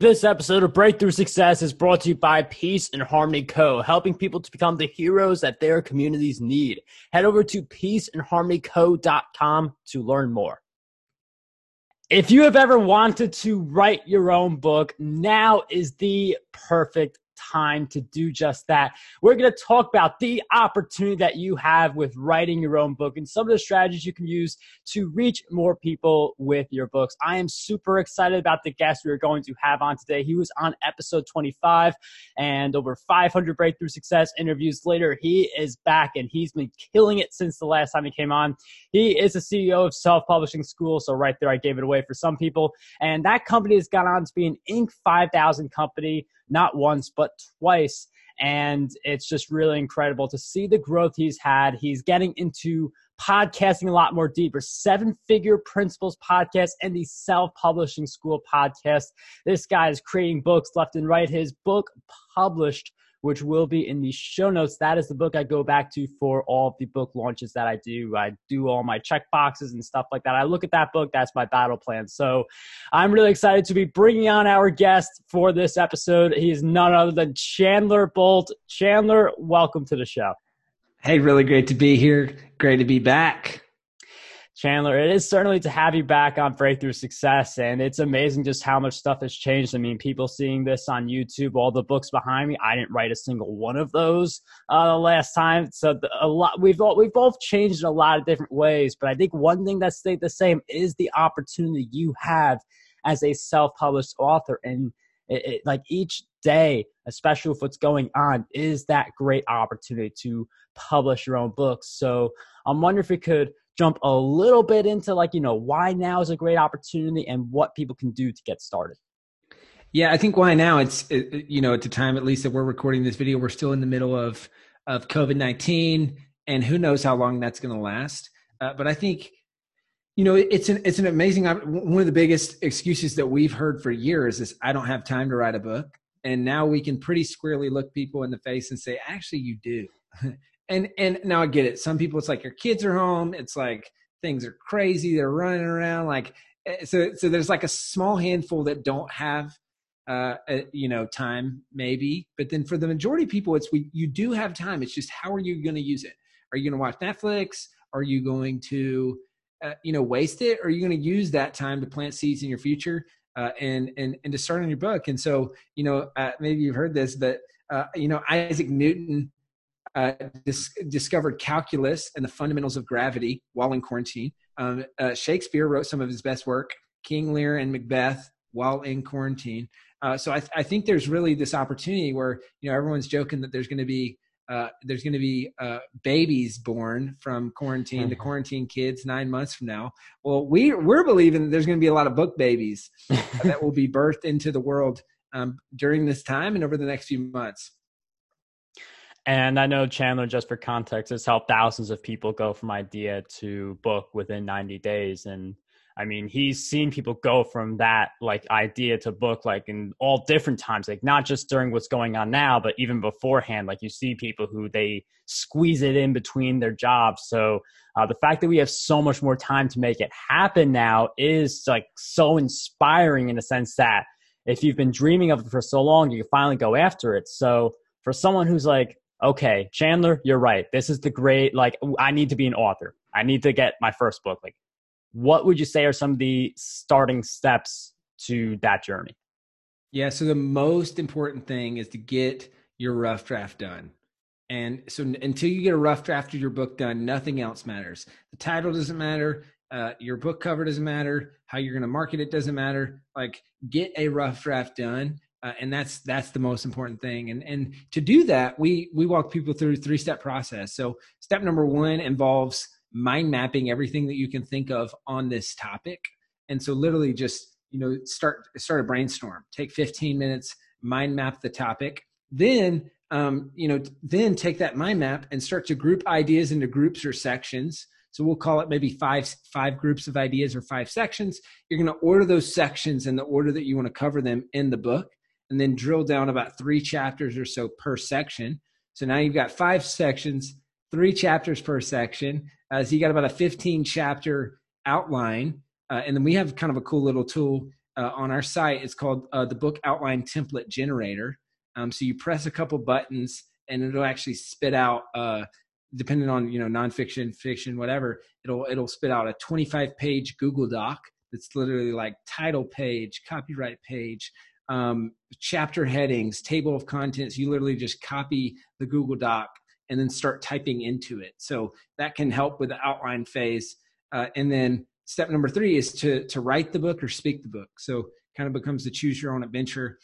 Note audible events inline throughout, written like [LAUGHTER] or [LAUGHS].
This episode of Breakthrough Success is brought to you by Peace and Harmony Co., helping people to become the heroes that their communities need. Head over to peaceandharmonyco.com to learn more. If you have ever wanted to write your own book, now is the perfect time to do just that. We're going to talk about the opportunity that you have with writing your own book and some of the strategies you can use to reach more people with your books. I am super excited about the guest we are going to have on today. He was on episode 25 and over 500 breakthrough success interviews later. He is back and he's been killing it since the last time he came on. He is the CEO of Self Publishing School. So, right there, I gave it away for some people. And that company has gone on to be an Inc. 5000 company not once, but twice. And it's just really incredible to see the growth he's had. He's getting into podcasting a lot more deeper. Seven Figure Principles podcast and the Self Publishing School podcast. This guy is creating books left and right. His book published which will be in the show notes. That is the book I go back to for all of the book launches that I do. I do all my check boxes and stuff like that. I look at that book, that's my battle plan. So I'm really excited to be bringing on our guest for this episode. He is none other than Chandler Bolt. Chandler, welcome to the show. Hey, really great to be here. Great to be back. Chandler, it is certainly to have you back on Breakthrough Success. And it's amazing just how much stuff has changed. I mean, people seeing this on YouTube, all the books behind me, I didn't write a single one of those uh, the last time. So a lot, we've all, we've both changed in a lot of different ways. But I think one thing that stayed the same is the opportunity you have as a self-published author. And it, it, like each day, especially with what's going on, is that great opportunity to publish your own books. So I'm wondering if we could jump a little bit into like you know why now is a great opportunity and what people can do to get started? Yeah i think why now it's you know at the time at least that we're recording this video we're still in the middle of of covid-19 and who knows how long that's going to last. Uh, but i think you know it's an it's an amazing one of the biggest excuses that we've heard for years is i don't have time to write a book. And now we can pretty squarely look people in the face and say actually you do [LAUGHS] and and now I get it. Some people, it's like your kids are home. It's like things are crazy. They're running around. Like eh, so. So there's like a small handful that don't have uh a, you know time maybe but then for the majority of people it's we you do have time it's just how are you going to use it are you going to watch netflix are you going to uh, you know waste it or are you going to use that time to plant seeds in your future uh, and and and to start on your book and so you know uh, maybe you've heard this but uh, you know isaac newton uh, dis- discovered calculus and the fundamentals of gravity while in quarantine. Um, uh, Shakespeare wrote some of his best work, King Lear and Macbeth, while in quarantine. Uh, so I, th- I, think there's really this opportunity where you know everyone's joking that there's going to be uh, there's going to be uh, babies born from quarantine mm-hmm. to quarantine kids nine months from now. Well, we we're believing that there's going to be a lot of book babies [LAUGHS] that will be birthed into the world um, during this time and over the next few months. And I know Chandler, just for context, has helped thousands of people go from idea to book within 90 days. And I mean, he's seen people go from that like idea to book like in all different times, like not just during what's going on now, but even beforehand. Like you see people who they squeeze it in between their jobs. So uh, the fact that we have so much more time to make it happen now is like so inspiring in a sense that if you've been dreaming of it for so long, you can finally go after it. So for someone who's like, okay, Chandler, you're right. This is the great, like, I need to be an author. I need to get my first book. Like, what would you say are some of the starting steps to that journey? Yeah. So the most important thing is to get your rough draft done. And so until you get a rough draft of your book done, nothing else matters. The title doesn't matter. Uh, your book cover doesn't matter. How you're going to market it doesn't matter. Like, get a rough draft done uh, and that's that's the most important thing. And and to do that we we walk people through three step process. So step number one involves mind mapping everything that you can think of on this topic. And so literally just you know start start a brainstorm. Take 15 minutes mind map the topic. Then um, you know then take that mind map and start to group ideas into groups or sections. So we'll call it maybe five five groups of ideas or five sections. You're going to order those sections in the order that you want to cover them in the book and then drill down about three chapters or so per section. So now you've got five sections, three chapters per section. Uh, so you got about a 15 chapter outline. Uh, and then we have kind of a cool little tool uh, on our site. It's called uh, the Book Outline Template Generator. Um, so you press a couple buttons, and it'll actually spit out, uh, depending on you know nonfiction, fiction, whatever. It'll it'll spit out a 25 page Google Doc that's literally like title page, copyright page, um, chapter headings, table of contents. You literally just copy the Google Doc and then start typing into it. So that can help with the outline phase. Uh, and then step number three is to to write the book or speak the book. So kind of becomes the choose your own adventure,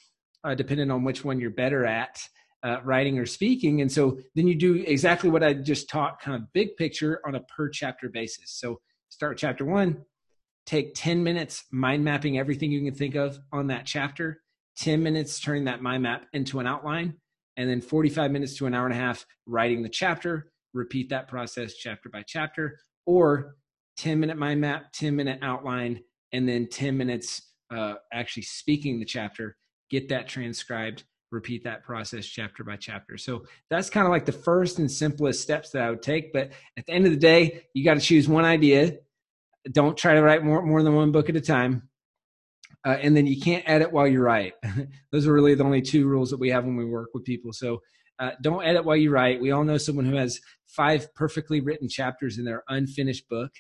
uh, depending on which one you're better at. Uh, writing or speaking. And so then you do exactly what I just taught, kind of big picture on a per chapter basis. So start chapter one, take 10 minutes mind mapping everything you can think of on that chapter, 10 minutes turning that mind map into an outline, and then 45 minutes to an hour and a half writing the chapter. Repeat that process chapter by chapter, or 10 minute mind map, 10 minute outline, and then 10 minutes uh, actually speaking the chapter. Get that transcribed. Repeat that process chapter by chapter. So that's kind of like the first and simplest steps that I would take. But at the end of the day, you got to choose one idea don't try to write more, more than one book at a time. Uh, and then you can't edit while you write. [LAUGHS] Those are really the only two rules that we have when we work with people. So uh, don't edit while you write. We all know someone who has five perfectly written chapters in their unfinished book.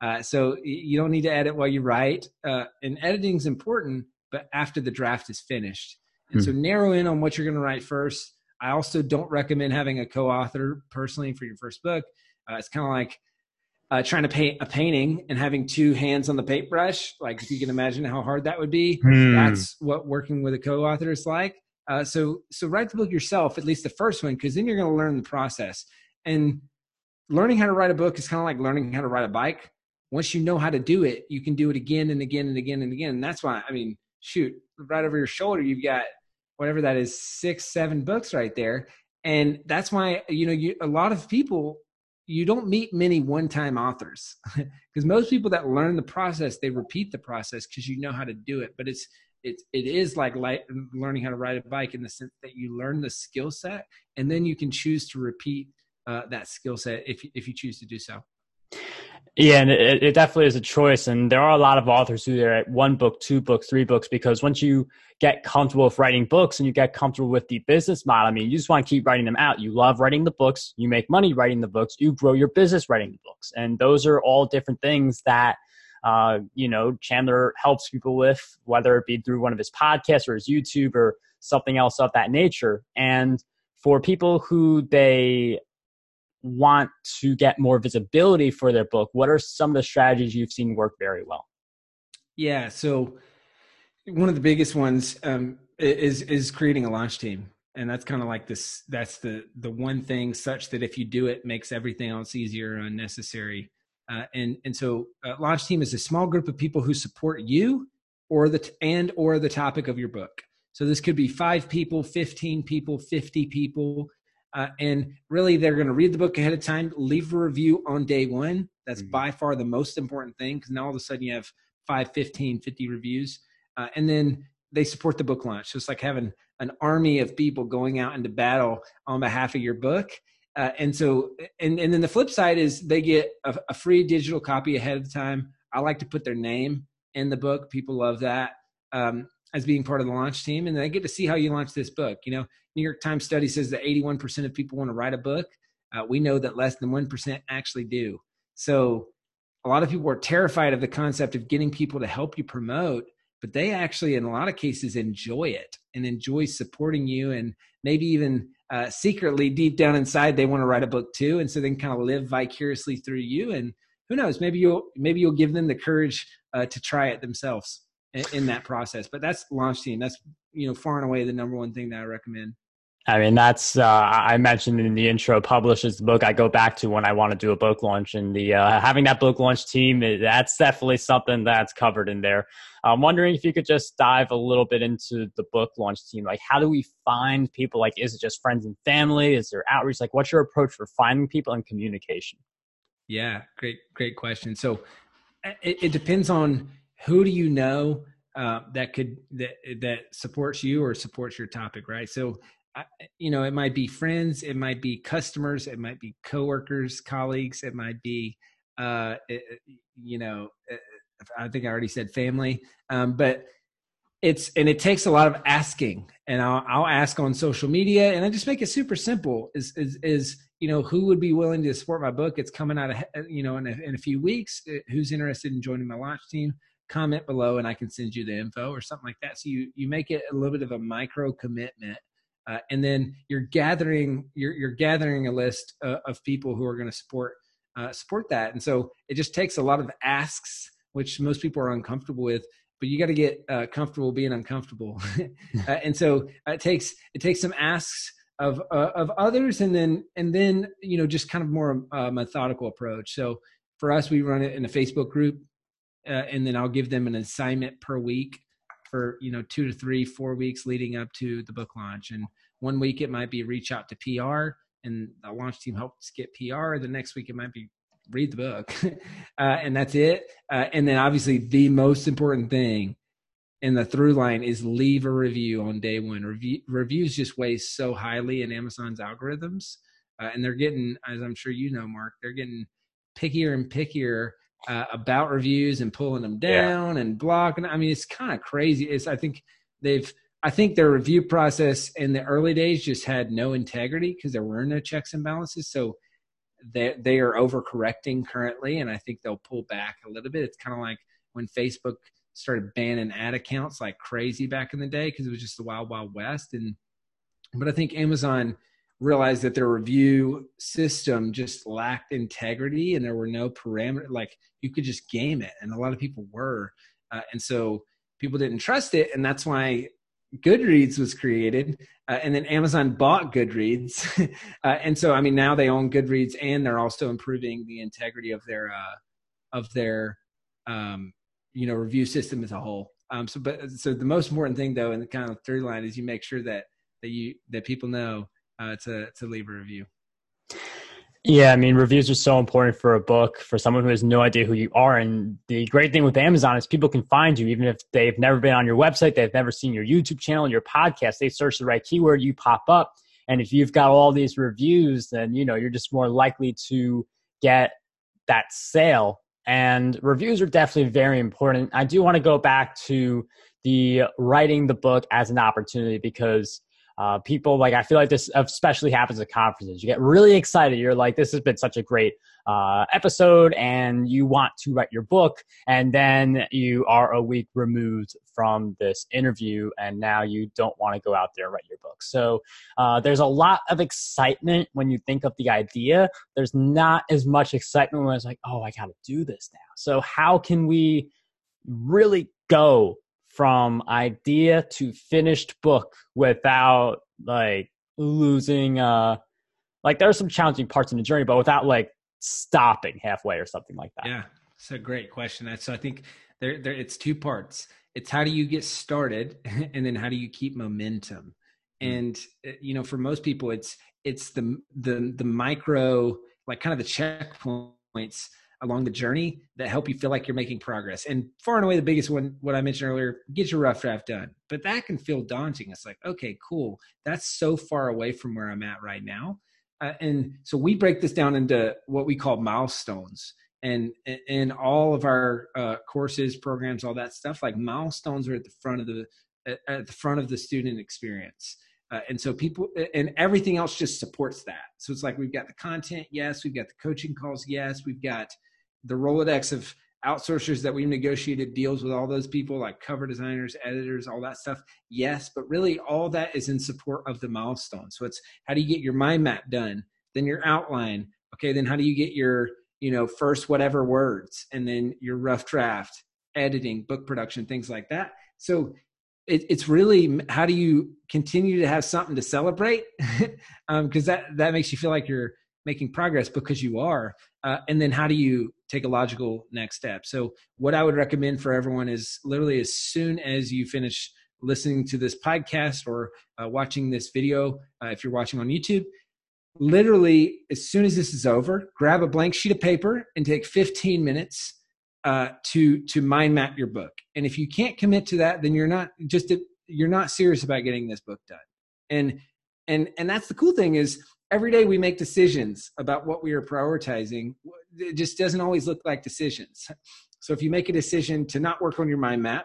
Uh, so you don't need to edit while you write. Uh, and editing is important, but after the draft is finished. And mm. so narrow in on what you're going to write first. I also don't recommend having a co-author personally for your first book. Uh, it's kind of like uh, trying to paint a painting and having two hands on the paintbrush. Like if you can imagine how hard that would be, hmm. that's what working with a co-author is like. Uh, so so write the book yourself, at least the first one, because then you're going to learn the process. And learning how to write a book is kind of like learning how to ride a bike. Once you know how to do it, you can do it again and again and again and again. And that's why I mean, shoot, right over your shoulder, you've got whatever that is, six, seven books right there. And that's why you know you, a lot of people you don't meet many one-time authors. [LAUGHS] Because most people that learn the process they repeat the process because you know how to do it. But it's it, it is like light, learning how to ride a bike in the sense that you learn the skill set and then you can choose to repeat uh, that skill set if, if you choose to do so yeah, and it, it, definitely is a choice. And there are a lot of authors who are at one book, two books, three books, because once you get comfortable with writing books and you get comfortable with the business model, I mean, you just want to keep writing them out. You love writing the books, you make money writing the books, you grow your business writing the books. And those are all different things that, uh, you know, Chandler helps people with, whether it be through one of his podcasts or his YouTube or something else of that nature. And for people who they want to get more visibility for their book, what are some of the strategies you've seen work very well? Yeah, so one of the biggest ones um, is is creating a launch team, and that's kind of like this. That's the the one thing such that if you do it, makes everything else easier or unnecessary. Uh, and and so uh, launch team is a small group of people who support you or the and or the topic of your book. So this could be five people, fifteen people, fifty people. Uh, and really, they're going to read the book ahead of time, leave a review on day one. That's mm-hmm. by far the most important thing because now all of a sudden you have 5, 15, 50 reviews. Uh, and then they support the book launch. So it's like having an army of people going out into battle on behalf of your book. Uh, and so, and, and then the flip side is they get a, a free digital copy ahead of time. I like to put their name in the book. People love that. Um, as being part of the launch team and I get to see how you launch this book. You know new york times study says that 81% of people want to write a book. Uh, we know that less than 1% actually do. So a lot of people are terrified of the concept of getting people to help you promote but they actually in a lot of cases enjoy it and enjoy supporting you and maybe even uh, secretly deep down inside they want to write a book too and so they can kind of live vicariously through you and who knows maybe you'll maybe you'll give them the courage uh, to try it themselves in, that process. But that's launch team. That's you know far and away the number one thing that I recommend. I mean, that's uh, I mentioned in the intro. Publishes the book I go back to when I want to do a book launch, and the uh, having that book launch team that's definitely something that's covered in there. I'm wondering if you could just dive a little bit into the book launch team. Like, how do we find people? Like, is it just friends and family? Is there outreach? Like, what's your approach for finding people and communication? Yeah, great, great question. So, it, it depends on who do you know uh, that could that that supports you or supports your topic, right? So, I, you know, it might be friends, it might be customers, it might be coworkers, colleagues, it might be, uh, it, you know, I think I already said family, um, but it's and it takes a lot of asking and I'll, I'll ask on social media and i just make it super simple is, is is you know who would be willing to support my book it's coming out of you know in a, in a few weeks uh, who's interested in joining my launch team comment below and i can send you the info or something like that. So you you make it a little bit of a micro commitment uh, and then you're gathering you're, you're gathering a list uh, of people who are going to support uh, support that. And so it just takes a lot of asks which most people are uncomfortable with but you got to get uh, comfortable being uncomfortable. [LAUGHS] Uh, [LAUGHS] and so it takes it takes some asks of uh, of others and then and then you know just kind of more methodical approach. So for us we run it in a facebook group uh, and then i'll give them an assignment per week for you know two to three four weeks leading up to the book launch. And one week it might be reach out to pr and the launch team helps get pr the next week it might be read the book. [LAUGHS] Uh, and that's it. Uh, and then obviously the most important thing in the through line is leave a review on day one. Review, reviews just weigh so highly in amazon's algorithms uh, and they're getting as i'm sure you know mark they're getting pickier and pickier uh, about reviews and pulling them down yeah. and blocking i mean it's kind of crazy it's i think they've i think their review process in the early days just had no integrity because there were no checks and balances so they they are overcorrecting currently, and I think they'll pull back a little bit. It's kind of like when Facebook started banning ad accounts like crazy back in the day because it was just the wild wild west. And but I think Amazon realized that their review system just lacked integrity and there were no parameter like you could just game it and a lot of people were uh, and so people didn't trust it and that's why Goodreads was created, uh, and then Amazon bought Goodreads, [LAUGHS] uh, and so I mean now they own Goodreads, and they're also improving the integrity of their uh, of their um, you know review system as a whole. Um, so, but so the most important thing though, in the kind of third line, is you make sure that that you that people know uh, to to leave a review. Yeah, I mean, reviews are so important for a book for someone who has no idea who you are. And the great thing with Amazon is people can find you even if they've never been on your website, they've never seen your YouTube channel, your podcast. They search the right keyword, you pop up. And if you've got all these reviews, then you know you're just more likely to get that sale. And reviews are definitely very important. I do want to go back to the writing the book as an opportunity because uh, people like I feel like this especially happens at conferences. You get really excited. You're like, this has been such a great uh, episode, and you want to write your book, and then you are a week removed from this interview, and now you don't want to go out there and write your book. So uh, there's a lot of excitement when you think of the idea. There's not as much excitement when it's like, oh, I got to do this now. So how can we really go from idea to finished book without like losing uh like there are some challenging parts in the journey but without like stopping halfway or something like that. Yeah. It's a great question. So i think there there it's two parts. It's how do you get started [LAUGHS] and then how do you keep momentum? Hmm. and uh, you know for most people it's it's the the the micro like kind of the checkpoints along the journey that help you feel like you're making progress. And far and away, the biggest one, what I mentioned earlier, get your rough draft done. But that can feel daunting. It's like, okay, cool. That's so far away from where I'm at right now. Uh, and so we break this down into what we call milestones. And in all of our uh, courses, programs, all that stuff, like milestones are at the front of the at the front of the student experience. Uh, and so people and everything else just supports that. So it's like we've got the content, yes, we've got the coaching calls, yes, we've got the Rolodex of outsourcers that we've negotiated deals with all those people like cover designers editors all that stuff. Yes but really all that is in support of the milestone. So it's how do you get your mind map done? Then your outline. Okay then how do you get your you know first whatever words? And then your rough draft editing book production things like that. So it, it's really how do you continue to have something to celebrate? Because [LAUGHS] um, that that makes you feel like you're making progress because you are. Uh, and then how do you take a logical next step. So what i would recommend for everyone is literally as soon as you finish listening to this podcast or uh, watching this video uh, if you're watching on youtube literally as soon as this is over grab a blank sheet of paper and take 15 minutes uh, to to mind map your book. And if you can't commit to that then you're not just you're not serious about getting this book done. And and and that's the cool thing is every day we make decisions about what we are prioritizing. It just doesn't always look like decisions. So if you make a decision to not work on your mind map,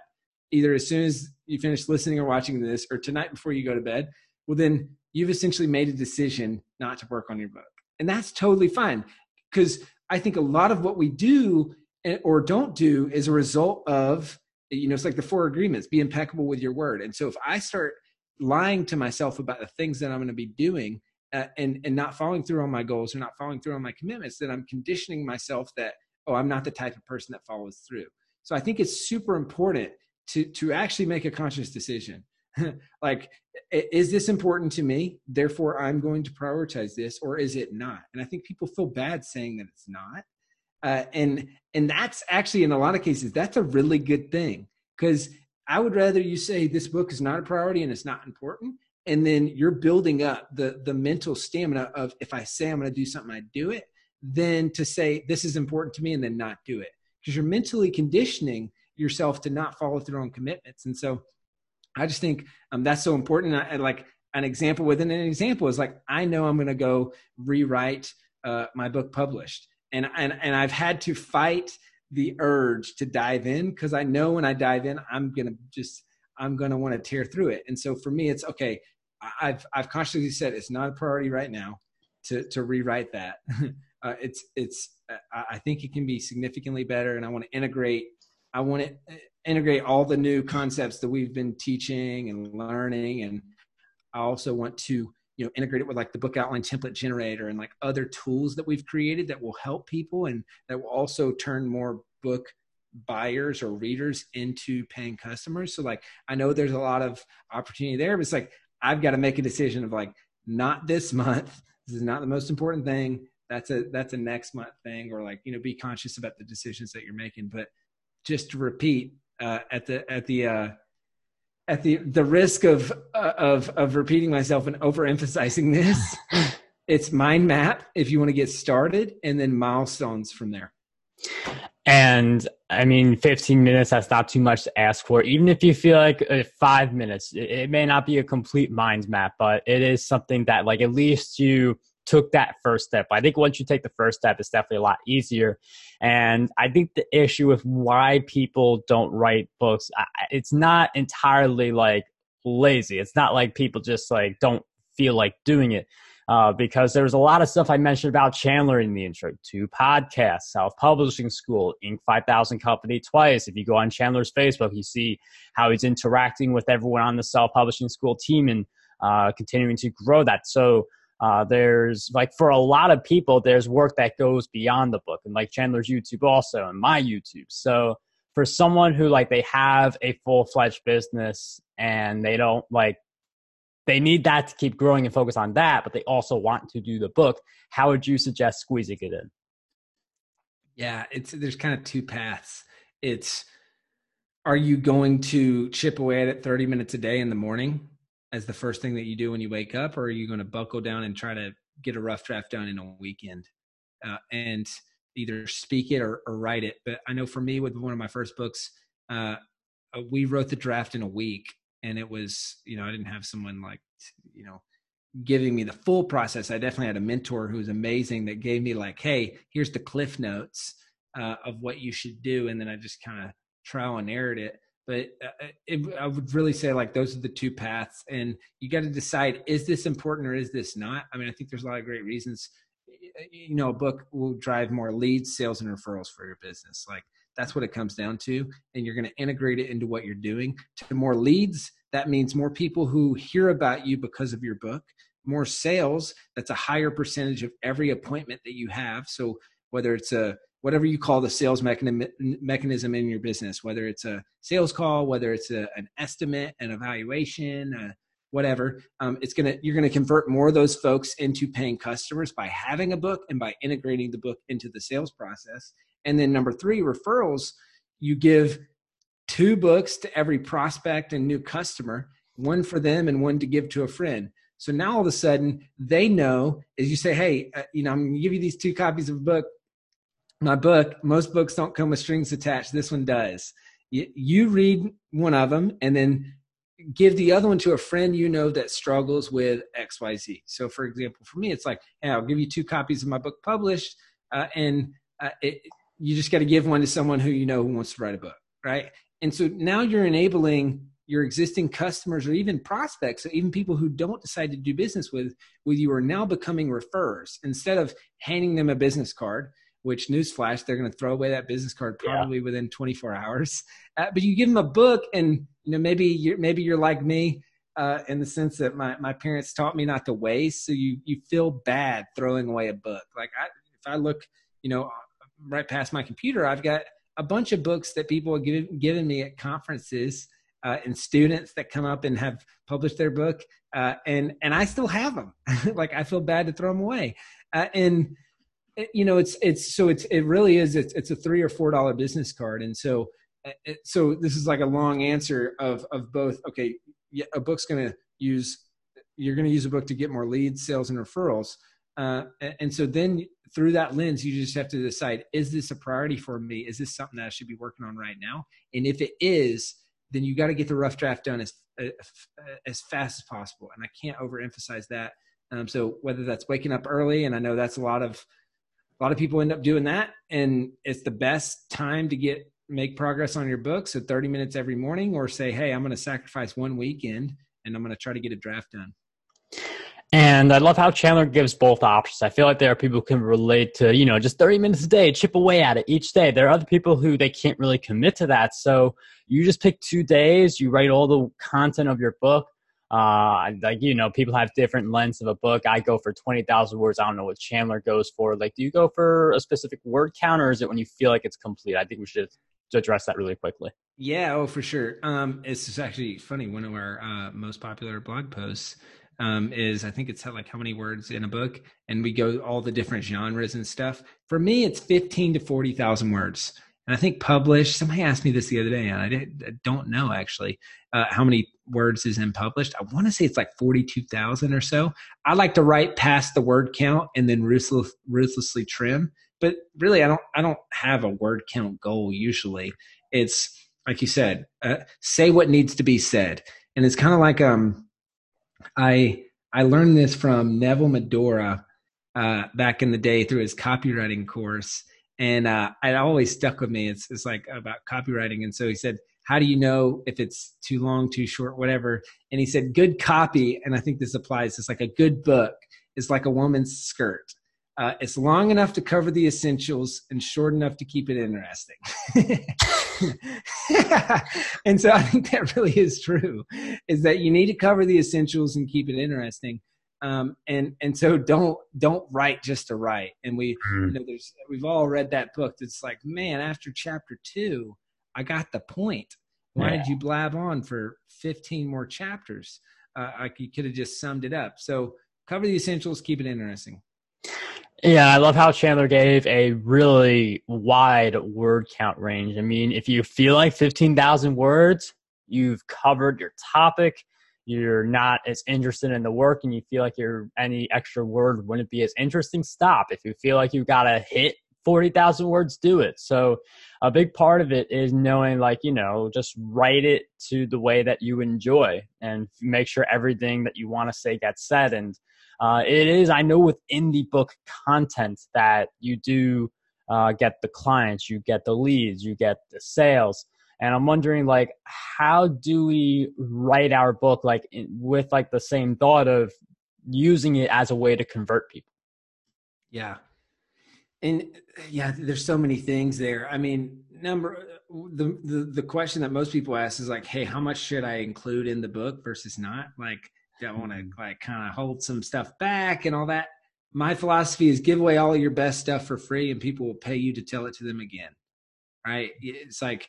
either as soon as you finish listening or watching this, or tonight before you go to bed, well, then you've essentially made a decision not to work on your book. And that's totally fine. Because I think a lot of what we do eh, or don't do is a result of, you know, it's like the four agreements be impeccable with your word. And so if I start lying to myself about the things that I'm going to be doing, uh, and and not following through on my goals or not following through on my commitments, then I'm conditioning myself that oh, I'm not the type of person that follows through. So I think it's super important to to actually make a conscious decision. [LAUGHS] like, is this important to me? Therefore, I'm going to prioritize this, or is it not? And I think people feel bad saying that it's not. Uh, and and that's actually in a lot of cases that's a really good thing because I would rather you say this book is not a priority and it's not important and then you're building up the the mental stamina of if i say i'm going to do something i do it then to say this is important to me and then not do it. Because you're mentally conditioning yourself to not follow through on commitments. And so i just think um, that's so important. I, I, like an example within an example is like i know i'm going to go rewrite uh, my book published. And, and and i've had to fight the urge to dive in because i know when i dive in i'm going to just I'm going to want to tear through it. And so for me, it's okay. I've I've consciously said it's not a priority right now to to rewrite that. [LAUGHS] uh, it's it's I think it can be significantly better, and I want to integrate. I want to uh, integrate all the new concepts that we've been teaching and learning, and I also want to you know integrate it with like the book outline template generator and like other tools that we've created that will help people and that will also turn more book buyers or readers into paying customers. So like I know there's a lot of opportunity there, but it's like I've got to make a decision of like not this [LAUGHS] month. This is not the most important thing. That's a that's a next month thing, or like you know be conscious about the decisions that you're making. But just to repeat uh, at the at the uh, at the the risk of uh, of of repeating myself and overemphasizing this, [LAUGHS] it's mind map if you want to get started, and then milestones from there. And I mean, 15 minutes, that's not too much to ask for. Even if you feel like uh, five minutes, it, it, may not be a complete mind map, but it is something that, like, at least you took that first step. I think once you take the first step, it's definitely a lot easier. And I think the issue with why people don't write books, it's not entirely like lazy. It's not like people just like don't feel like doing it uh, because there was a lot of stuff I mentioned about Chandler in the intro. Two podcasts, self publishing school, Inc. 5000 company twice. If you go on Chandler's Facebook, you see how he's interacting with everyone on the self publishing school team and uh, continuing to grow that. So uh, there's like for a lot of people, there's work that goes beyond the book, and like Chandler's YouTube also, and my YouTube. So for someone who like they have a full fledged business and they don't like they need that to keep growing and focus on that, but they also want to do the book. How would you suggest squeezing it in? Yeah, it's there's kind of two paths. It's are you going to chip away at it 30 minutes a day in the morning as the first thing that you do when you wake up, or are you going to buckle down and try to get a rough draft done in a weekend uh, and either speak it or, or, write it? But I know for me, with one of my first books, uh, uh we wrote the draft in a week and it was you know i didn't have someone like you know giving me the full process. I definitely had a mentor who was amazing that gave me like hey here's the cliff notes uh, of what you should do and then i just kind of trial and errored it. But uh, it, i would really say like those are the two paths and you got to decide is this important or is this not? I mean i think there's a lot of great reasons. You know a book will drive more leads sales and referrals for your business. Like that's what it comes down to. And you're going to integrate it into what you're doing. To more leads, that means more people who hear about you because of your book, more sales. That's a higher percentage of every appointment that you have. So whether it's a whatever you call the sales mechanism in your business, whether it's a sales call, whether it's a, an estimate, an evaluation, uh, whatever, um, it's gonna you're gonna convert more of those folks into paying customers by having a book and by integrating the book into the sales process. And then number three, referrals, you give two books to every prospect and new customer, one for them and one to give to a friend. So now all of a sudden they know as you say, hey, uh, you know, I'm gonna give you these two copies of a book. My book, most books don't come with strings attached. This one does. You, you read one of them and then give the other one to a friend you know that struggles with XYZ. So, for example, for me, it's like, hey, I'll give you two copies of my book published, uh, and uh, it, you just got to give one to someone who you know who wants to write a book, right? And so now you're enabling your existing customers or even prospects, or even people who don't decide to do business with with you are now becoming referrers instead of handing them a business card. Which newsflash, they're going to throw away that business card probably yeah. within 24 hours. Uh, but you give them a book, and you know maybe you're maybe you're like me uh, in the sense that my, my parents taught me not to waste. So you you feel bad throwing away a book. Like I, if I look, you know, right past my computer, I've got a bunch of books that people have given, given me at conferences uh, and students that come up and have published their book, uh, and and I still have them. [LAUGHS] like I feel bad to throw them away, uh, and you know it's it's so it's it really is it's, it's a three or four dollar business card, and so uh, so this is like a long answer of of both. Okay, yeah, a book's going to use you're going to use a book to get more leads, sales, and referrals. Uh, and so then through that lens, you just have to decide: is this a priority for me? Is this something that I should be working on right now? And if it is, then you got to get the rough draft done as as fast as possible. And I can't overemphasize that. Um, so whether that's waking up early, and I know that's a lot of a lot of people end up doing that, and it's the best time to get make progress on your book. So 30 minutes every morning, or say, hey, I'm going to sacrifice one weekend and I'm going to try to get a draft done. And I love how Chandler gives both options. I feel like there are people who can relate to, you know, just 30 minutes a day, chip away at it each day. There are other people who they can't really commit to that. So you just pick two days, you write all the content of your book. Uh, like, you know, people have different lengths of a book. I go for 20,000 words. I don't know what Chandler goes for. Like, do you go for a specific word count or is it when you feel like it's complete? I think we should address that really quickly. Yeah, oh, for sure. Um, it's actually funny. One of our uh, most popular blog posts um, is I think it's like how many words in a book, and we go all the different genres and stuff. For me, it's fifteen to forty thousand words. And I think published. Somebody asked me this the other day, and I, did, I don't know actually uh, how many words is in published. I want to say it's like forty-two thousand or so. I like to write past the word count and then ruthless, ruthlessly trim. But really, I don't. I don't have a word count goal. Usually, it's like you said, uh, say what needs to be said, and it's kind of like um I I learned this from Neville Medhora uh, back in the day through his copywriting course, and uh, it always stuck with me. It's it's like about copywriting, and so he said, "How do you know if it's too long, too short, whatever?" And he said, "Good copy," and I think this applies. It's like a good book is like a woman's skirt. Uh, it's long enough to cover the essentials and short enough to keep it interesting. [LAUGHS] and so I think that really is true, is that you need to cover the essentials and keep it interesting. Um, and and so don't don't write just to write. And we mm. you know there's we've all read that book. That's like man, after chapter two, I got the point. Why yeah. did you blab on for 15 more chapters? Uh, I, could have just summed it up. So cover the essentials, keep it interesting. Yeah, I love how Chandler gave a really wide word count range. I mean, if you feel like 15,000 words, you've covered your topic, you're not as interested in the work, and you feel like your any extra word wouldn't be as interesting, stop. If you feel like you got to hit 40,000 words, do it. So, a big part of it is knowing, like, you know, just write it to the way that you enjoy and make sure everything that you want to say gets said. And uh, it is, I know, within the book content that you do uh, get the clients, you get the leads, you get the sales. And I'm wondering, like, how do we write our book, like, in, with like the same thought of using it as a way to convert people? Yeah, and yeah, there's so many things there. I mean, number the, the the question that most people ask is like, hey, how much should I include in the book versus not? Like, don't want to like kind of hold some stuff back and all that. My philosophy is give away all your best stuff for free and people will pay you to tell it to them again. Right? It's like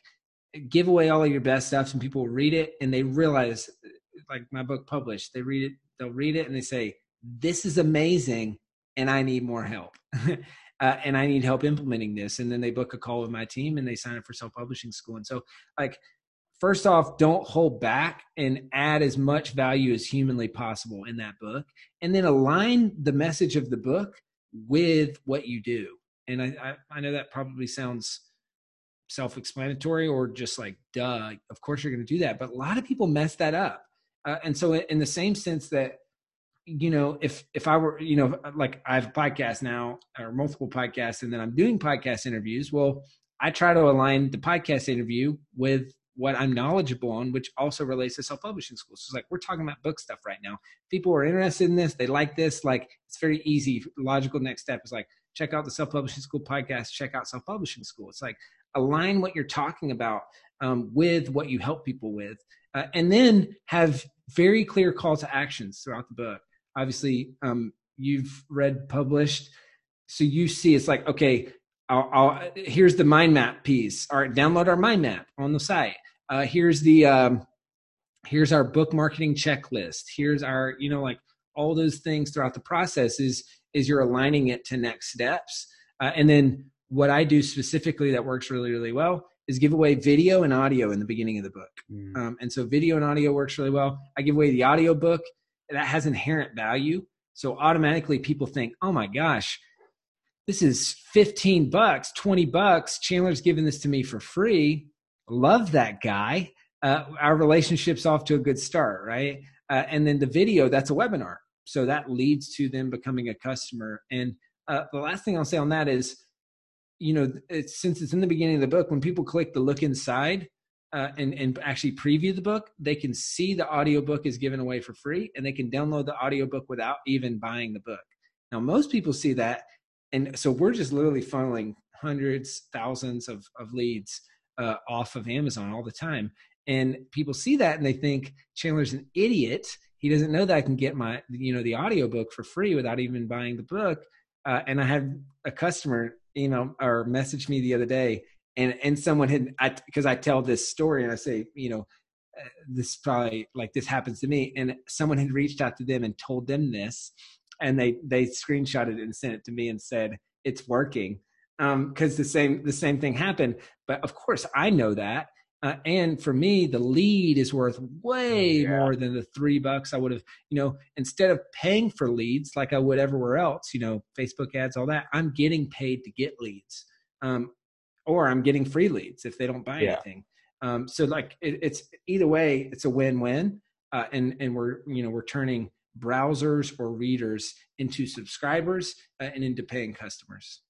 give away all of your best stuff and people will read it and they realize like my book published, they read it, they'll read it and they say, This is amazing and I need more help. [LAUGHS] uh, and I need help implementing this. And then they book a call with my team and they sign up for self publishing school. And so like first off, don't hold back and add as much value as humanly possible in that book. And then align the message of the book with what you do. And I, I, I know that probably sounds self explanatory or just like, duh, of course you're going to do that. But a lot of people mess that up. Uh, and so, in the same sense that, you know, if if I were, you know, like I have a podcast now or multiple podcasts, and then I'm doing podcast interviews. Well, I try to align the podcast interview with what I'm knowledgeable on, which also relates to self-publishing schools. So it's like we're talking about book stuff right now. People are interested in this, they like this, like it's very easy. Logical next step is like check out the self-publishing school podcast, check out self-publishing school. It's like align what you're talking about um, with what you help people with, uh, and then have very clear call to actions throughout the book. Obviously, um, you've read published, so you see it's like okay. I'll, I'll, here's the mind map piece. All right, download our mind map on the site. Uh, here's the um, here's our book marketing checklist. Here's our you know like all those things throughout the process is is you're aligning it to next steps. Uh, and then what I do specifically that works really really well is give away video and audio in the beginning of the book. Mm. Um, and so video and audio works really well. I give away the audio book that has inherent value. So automatically people think, oh my gosh, this is 15 bucks, 20 bucks. Chandler's giving this to me for free. Love that guy. Uh, our relationship's off to a good start, right? Uh, and then the video, that's a webinar. So that leads to them becoming a customer. And uh, the last thing I'll say on that is, you know, it's, since it's in the beginning of the book, when people click the look inside uh, and, and actually preview the book, they can see the audiobook is given away for free and they can download the audiobook without even buying the book. Now, most people see that. And so we're just literally funneling hundreds, thousands of, of leads uh, off of Amazon all the time. And people see that and they think Chandler's an idiot. He doesn't know that I can get my, you know, the audiobook for free without even buying the book. Uh, and I had a customer you know, or message me the other day, and and someone had I because I tell this story and I say you know uh, this probably like this happens to me, and someone had reached out to them and told them this, and they they screenshotted it and sent it to me and said it's working because um, the same the same thing happened. But of course, I know that. Uh, and for me, the lead is worth way yeah. more than the three bucks I would have, you know, instead of paying for leads like I would everywhere else, you know, Facebook ads, all that, I'm getting paid to get leads. Um, or I'm getting free leads if they don't buy yeah. anything. Um, so like it, it's either way, it's a win-win. Uh, and, and we're, you know, we're turning browsers or readers into subscribers uh, and into paying customers.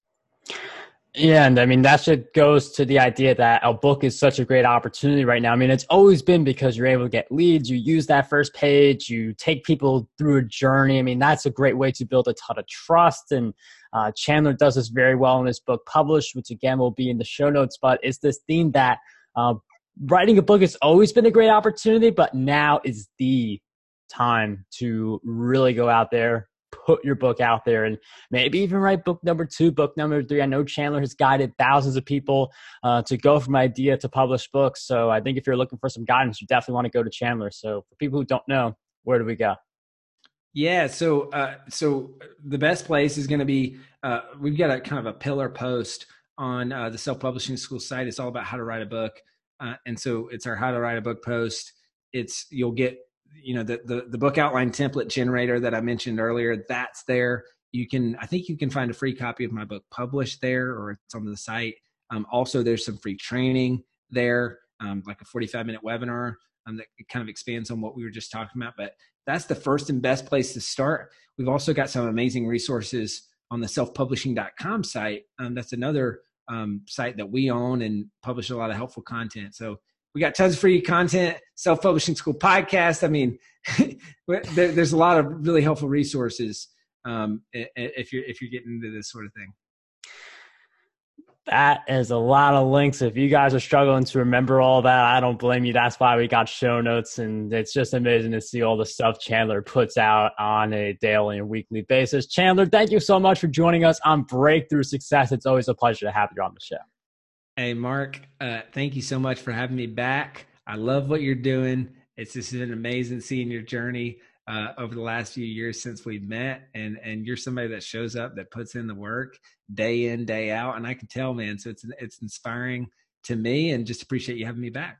Yeah, and I mean that just goes to the idea that a book is such a great opportunity right now. I mean, it's always been because you're able to get leads, you use that first page, you take people through a journey. I mean, that's a great way to build a ton of trust. And uh, Chandler does this very well in his book Published, which again will be in the show notes. But it's this theme that uh, writing a book has always been a great opportunity, but now is the time to really go out there, put your book out there and maybe even write book number two, book number three. I know Chandler has guided thousands of people uh, to go from idea to publish books. So I think if you're looking for some guidance, you definitely want to go to Chandler. So for people who don't know, where do we go? Yeah, so uh, so the best place is going to be uh, we've got a kind of a pillar post on uh, the self publishing school site. It's all about how to write a book, uh, and so it's our how to write a book post. It's you'll get you know the, the the book outline template generator that I mentioned earlier. That's there. You can I think you can find a free copy of my book published there, or it's on the site. Um, also, there's some free training there, um, like a 45 minute webinar um, that kind of expands on what we were just talking about. But that's the first and best place to start. We've also got some amazing resources on the selfpublishing.com site. Um, that's another um, site that we own and publish a lot of helpful content. So we got tons of free content self-publishing school podcast i mean [LAUGHS] there, there's a lot of really helpful resources um, if you're if you're getting into this sort of thing that is a lot of links. If you guys are struggling to remember all that, I don't blame you. That's why we got show notes, and it's just amazing to see all the stuff Chandler puts out on a daily and weekly basis. Chandler, thank you so much for joining us on Breakthrough Success. It's always a pleasure to have you on the show. Hey, Mark, uh, thank you so much for having me back. I love what you're doing. It's just been amazing seeing your journey uh, over the last few years since we've met, and and you're somebody that shows up, that puts in the work day in, day out, and I can tell, man. So it's it's inspiring to me, and just appreciate you having me back.